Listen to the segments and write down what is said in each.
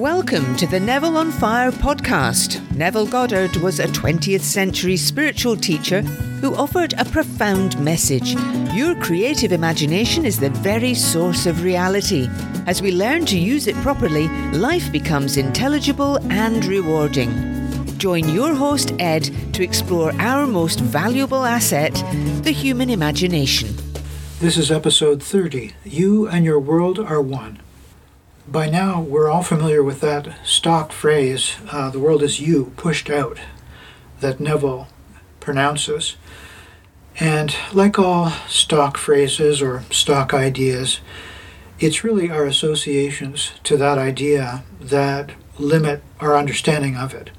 Welcome to the Neville on Fire podcast. Neville Goddard was a 20th century spiritual teacher who offered a profound message. Your creative imagination is the very source of reality. As we learn to use it properly, life becomes intelligible and rewarding. Join your host, Ed, to explore our most valuable asset, the human imagination. This is episode 30 You and Your World Are One. By now, we're all familiar with that stock phrase, uh, the world is you, pushed out, that Neville pronounces. And like all stock phrases or stock ideas, it's really our associations to that idea that limit our understanding of it.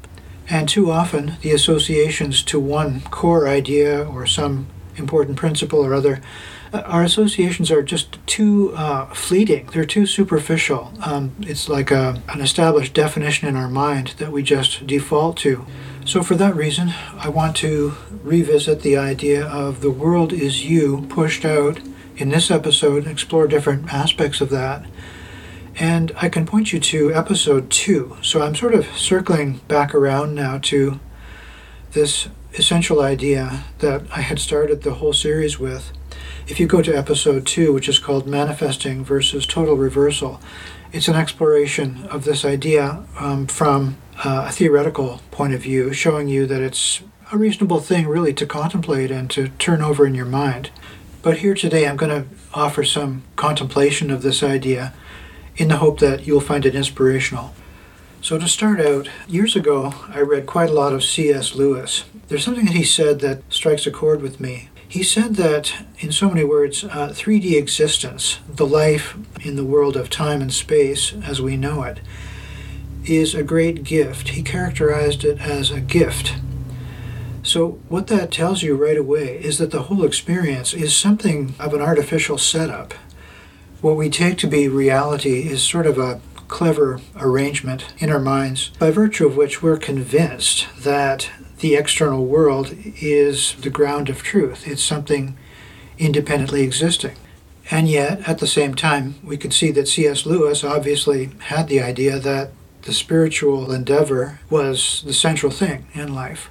And too often, the associations to one core idea or some important principle or other our associations are just too uh, fleeting. They're too superficial. Um, it's like a, an established definition in our mind that we just default to. So, for that reason, I want to revisit the idea of the world is you pushed out in this episode, explore different aspects of that. And I can point you to episode two. So, I'm sort of circling back around now to this essential idea that I had started the whole series with. If you go to episode two, which is called Manifesting versus Total Reversal, it's an exploration of this idea um, from uh, a theoretical point of view, showing you that it's a reasonable thing really to contemplate and to turn over in your mind. But here today, I'm going to offer some contemplation of this idea in the hope that you'll find it inspirational. So, to start out, years ago, I read quite a lot of C.S. Lewis. There's something that he said that strikes a chord with me. He said that, in so many words, uh, 3D existence, the life in the world of time and space as we know it, is a great gift. He characterized it as a gift. So, what that tells you right away is that the whole experience is something of an artificial setup. What we take to be reality is sort of a clever arrangement in our minds by virtue of which we're convinced that the external world is the ground of truth. It's something independently existing. And yet, at the same time, we could see that C.S. Lewis obviously had the idea that the spiritual endeavor was the central thing in life.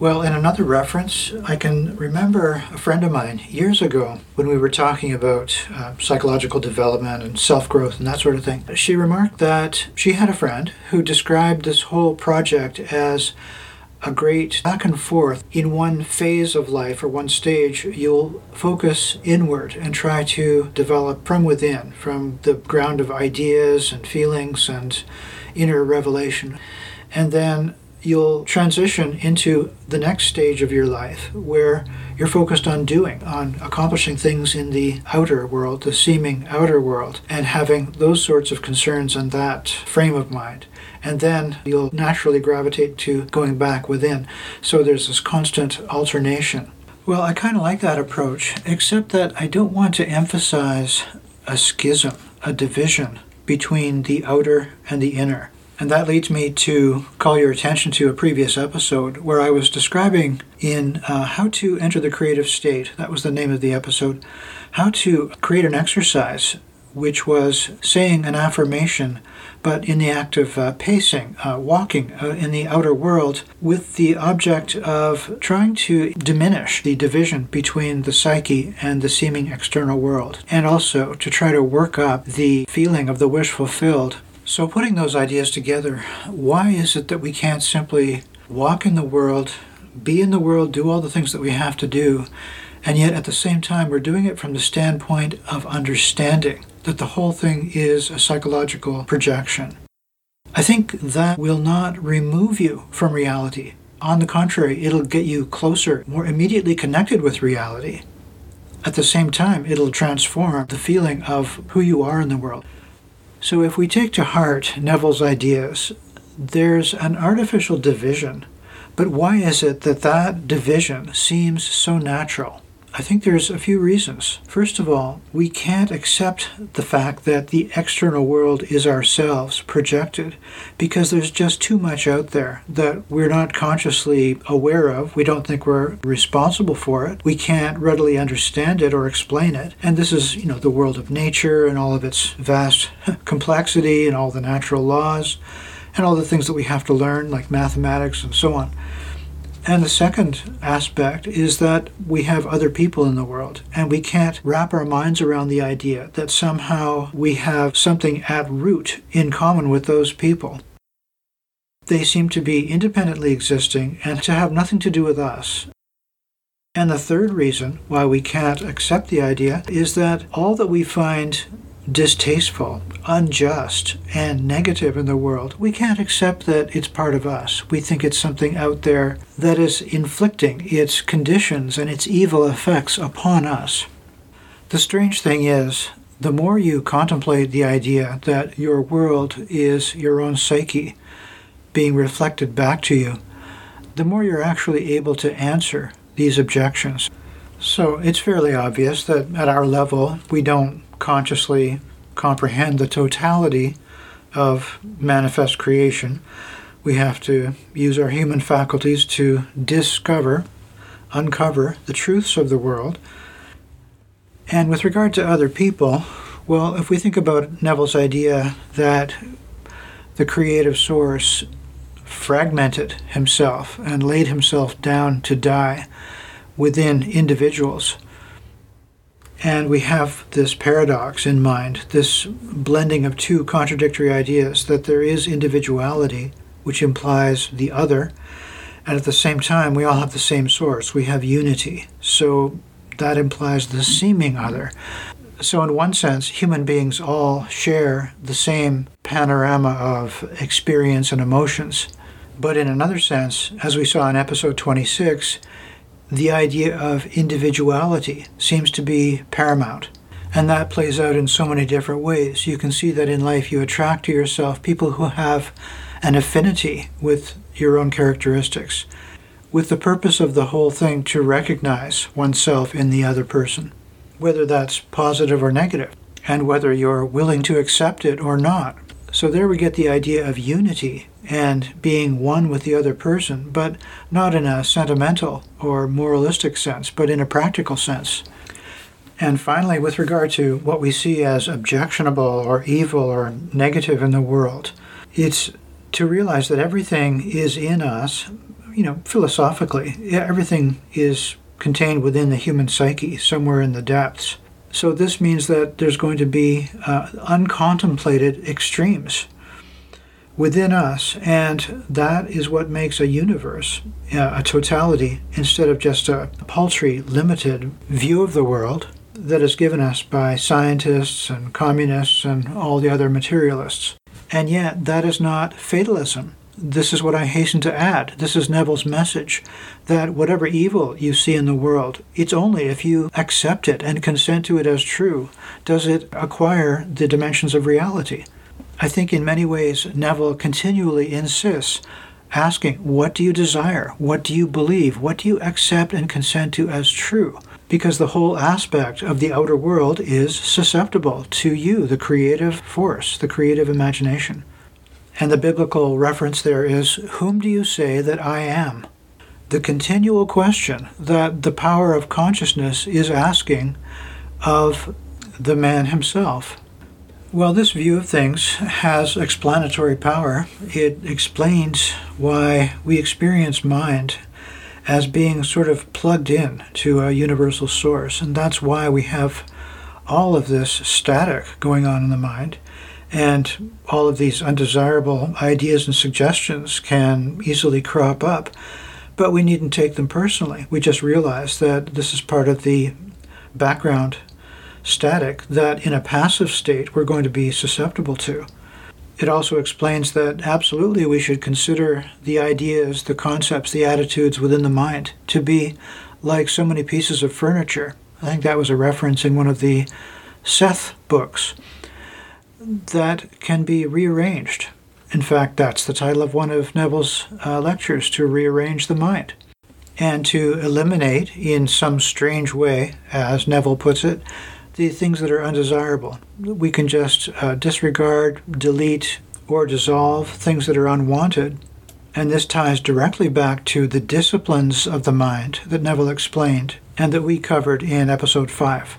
Well, in another reference, I can remember a friend of mine years ago when we were talking about uh, psychological development and self growth and that sort of thing. She remarked that she had a friend who described this whole project as a great back and forth. In one phase of life or one stage, you'll focus inward and try to develop from within, from the ground of ideas and feelings and inner revelation. And then you'll transition into the next stage of your life where you're focused on doing, on accomplishing things in the outer world, the seeming outer world, and having those sorts of concerns and that frame of mind and then you'll naturally gravitate to going back within. So there's this constant alternation. Well, I kind of like that approach, except that I don't want to emphasize a schism, a division between the outer and the inner. And that leads me to call your attention to a previous episode where I was describing in uh, how to enter the creative state. That was the name of the episode. How to create an exercise, which was saying an affirmation but in the act of uh, pacing, uh, walking uh, in the outer world with the object of trying to diminish the division between the psyche and the seeming external world, and also to try to work up the feeling of the wish fulfilled. So, putting those ideas together, why is it that we can't simply walk in the world, be in the world, do all the things that we have to do, and yet at the same time, we're doing it from the standpoint of understanding? that the whole thing is a psychological projection. I think that will not remove you from reality. On the contrary, it'll get you closer, more immediately connected with reality. At the same time, it'll transform the feeling of who you are in the world. So, if we take to heart Neville's ideas, there's an artificial division. But why is it that that division seems so natural? I think there's a few reasons. First of all, we can't accept the fact that the external world is ourselves projected because there's just too much out there that we're not consciously aware of. We don't think we're responsible for it. We can't readily understand it or explain it. And this is, you know, the world of nature and all of its vast complexity and all the natural laws and all the things that we have to learn, like mathematics and so on. And the second aspect is that we have other people in the world, and we can't wrap our minds around the idea that somehow we have something at root in common with those people. They seem to be independently existing and to have nothing to do with us. And the third reason why we can't accept the idea is that all that we find distasteful, unjust, and negative in the world, we can't accept that it's part of us. We think it's something out there that is inflicting its conditions and its evil effects upon us. The strange thing is, the more you contemplate the idea that your world is your own psyche being reflected back to you, the more you're actually able to answer these objections. So it's fairly obvious that at our level, we don't consciously comprehend the totality of manifest creation. We have to use our human faculties to discover, uncover the truths of the world. And with regard to other people, well, if we think about Neville's idea that the creative source fragmented himself and laid himself down to die within individuals, and we have this paradox in mind, this blending of two contradictory ideas that there is individuality, which implies the other, and at the same time, we all have the same source. We have unity. So that implies the seeming other. So, in one sense, human beings all share the same panorama of experience and emotions. But in another sense, as we saw in episode 26, the idea of individuality seems to be paramount. And that plays out in so many different ways. You can see that in life you attract to yourself people who have an affinity with your own characteristics, with the purpose of the whole thing to recognize oneself in the other person, whether that's positive or negative, and whether you're willing to accept it or not. So there we get the idea of unity and being one with the other person, but not in a sentimental or moralistic sense, but in a practical sense. And finally, with regard to what we see as objectionable or evil or negative in the world, it's to realize that everything is in us, you know, philosophically, everything is contained within the human psyche, somewhere in the depths. So this means that there's going to be uh, uncontemplated extremes within us, and that is what makes a universe, uh, a totality, instead of just a paltry, limited view of the world that is given us by scientists and communists and all the other materialists. And yet, that is not fatalism. This is what I hasten to add. This is Neville's message that whatever evil you see in the world, it's only if you accept it and consent to it as true does it acquire the dimensions of reality. I think in many ways Neville continually insists asking, What do you desire? What do you believe? What do you accept and consent to as true? Because the whole aspect of the outer world is susceptible to you, the creative force, the creative imagination. And the biblical reference there is, Whom do you say that I am? The continual question that the power of consciousness is asking of the man himself. Well, this view of things has explanatory power. It explains why we experience mind as being sort of plugged in to a universal source. And that's why we have all of this static going on in the mind. And all of these undesirable ideas and suggestions can easily crop up, but we needn't take them personally. We just realize that this is part of the background static that in a passive state we're going to be susceptible to. It also explains that absolutely we should consider the ideas, the concepts, the attitudes within the mind to be like so many pieces of furniture. I think that was a reference in one of the Seth books that can be rearranged. In fact, that's the title of one of Neville's uh, lectures, To Rearrange the Mind. and to eliminate, in some strange way, as Neville puts it, the things that are undesirable. We can just uh, disregard, delete, or dissolve things that are unwanted. And this ties directly back to the disciplines of the mind that Neville explained and that we covered in episode 5.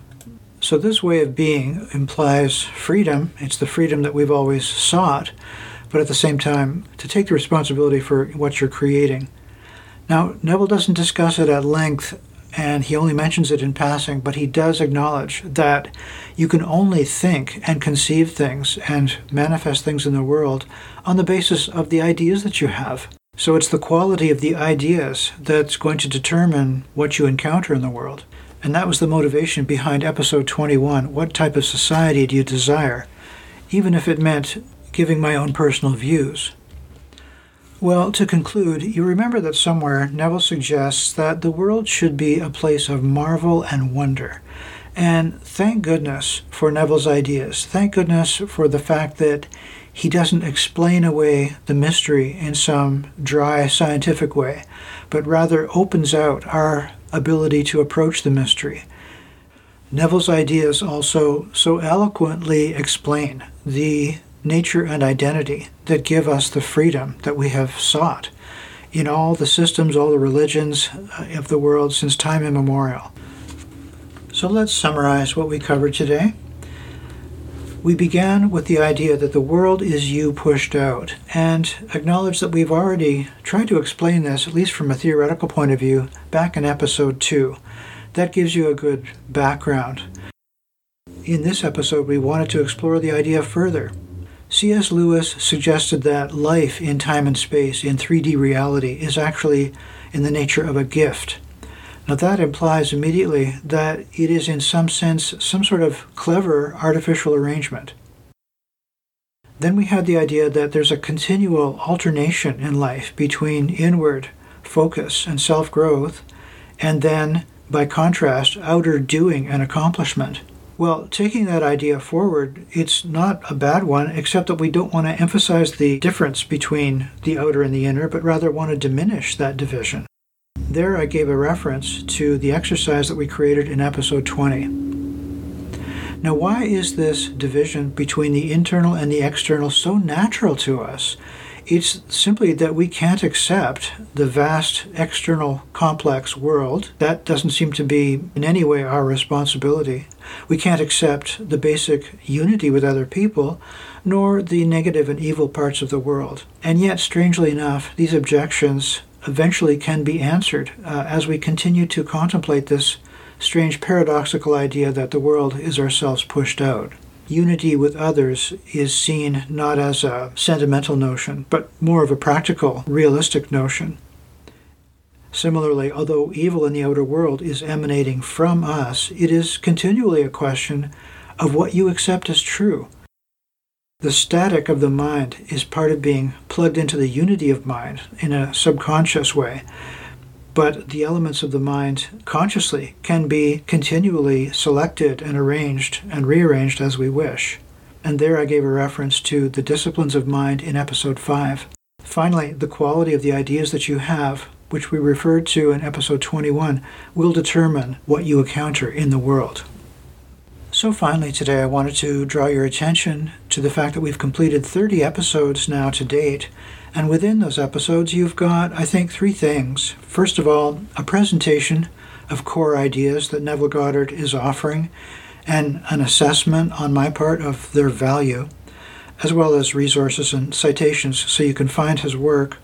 So, this way of being implies freedom. It's the freedom that we've always sought, but at the same time, to take the responsibility for what you're creating. Now, Neville doesn't discuss it at length, and he only mentions it in passing, but he does acknowledge that you can only think and conceive things and manifest things in the world on the basis of the ideas that you have. So it's the quality of the ideas that's going to determine what you encounter in the world. And that was the motivation behind episode 21. What type of society do you desire? Even if it meant giving my own personal views. Well, to conclude, you remember that somewhere Neville suggests that the world should be a place of marvel and wonder. And thank goodness for Neville's ideas. Thank goodness for the fact that he doesn't explain away the mystery in some dry scientific way, but rather opens out our ability to approach the mystery. Neville's ideas also so eloquently explain the nature and identity that give us the freedom that we have sought in all the systems, all the religions uh, of the world since time immemorial. So let's summarize what we covered today. We began with the idea that the world is you pushed out, and acknowledge that we've already tried to explain this, at least from a theoretical point of view, back in episode 2. That gives you a good background. In this episode, we wanted to explore the idea further. C.S. Lewis suggested that life in time and space in 3D reality is actually in the nature of a gift. Now, that implies immediately that it is, in some sense, some sort of clever artificial arrangement. Then we had the idea that there's a continual alternation in life between inward focus and self growth, and then, by contrast, outer doing and accomplishment. Well, taking that idea forward, it's not a bad one, except that we don't want to emphasize the difference between the outer and the inner, but rather want to diminish that division. There, I gave a reference to the exercise that we created in episode 20. Now, why is this division between the internal and the external so natural to us? It's simply that we can't accept the vast external complex world. That doesn't seem to be in any way our responsibility. We can't accept the basic unity with other people, nor the negative and evil parts of the world. And yet, strangely enough, these objections eventually can be answered uh, as we continue to contemplate this strange paradoxical idea that the world is ourselves pushed out unity with others is seen not as a sentimental notion, but more of a practical, realistic notion. Similarly, although evil in the outer world is emanating from us, it is continually a question of what you accept as true. The static of the mind is part of being plugged into the unity of mind in a subconscious way, but the elements of the mind consciously can be continually selected and arranged and rearranged as we wish. And there I gave a reference to the disciplines of mind in episode 5. Finally, the quality of the ideas that you have, which we referred to in episode 21, will determine what you encounter in the world. So, finally, today I wanted to draw your attention to the fact that we've completed 30 episodes now to date and within those episodes, you've got, I think, three things. First of all, a presentation of core ideas that Neville Goddard is offering, and an assessment on my part of their value, as well as resources and citations so you can find his work.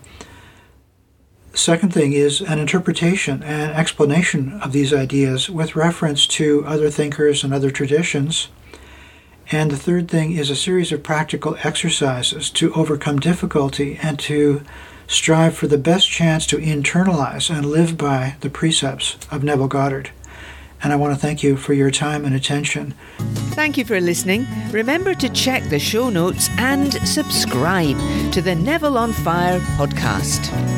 Second thing is an interpretation and explanation of these ideas with reference to other thinkers and other traditions. And the third thing is a series of practical exercises to overcome difficulty and to strive for the best chance to internalize and live by the precepts of Neville Goddard. And I want to thank you for your time and attention. Thank you for listening. Remember to check the show notes and subscribe to the Neville on Fire podcast.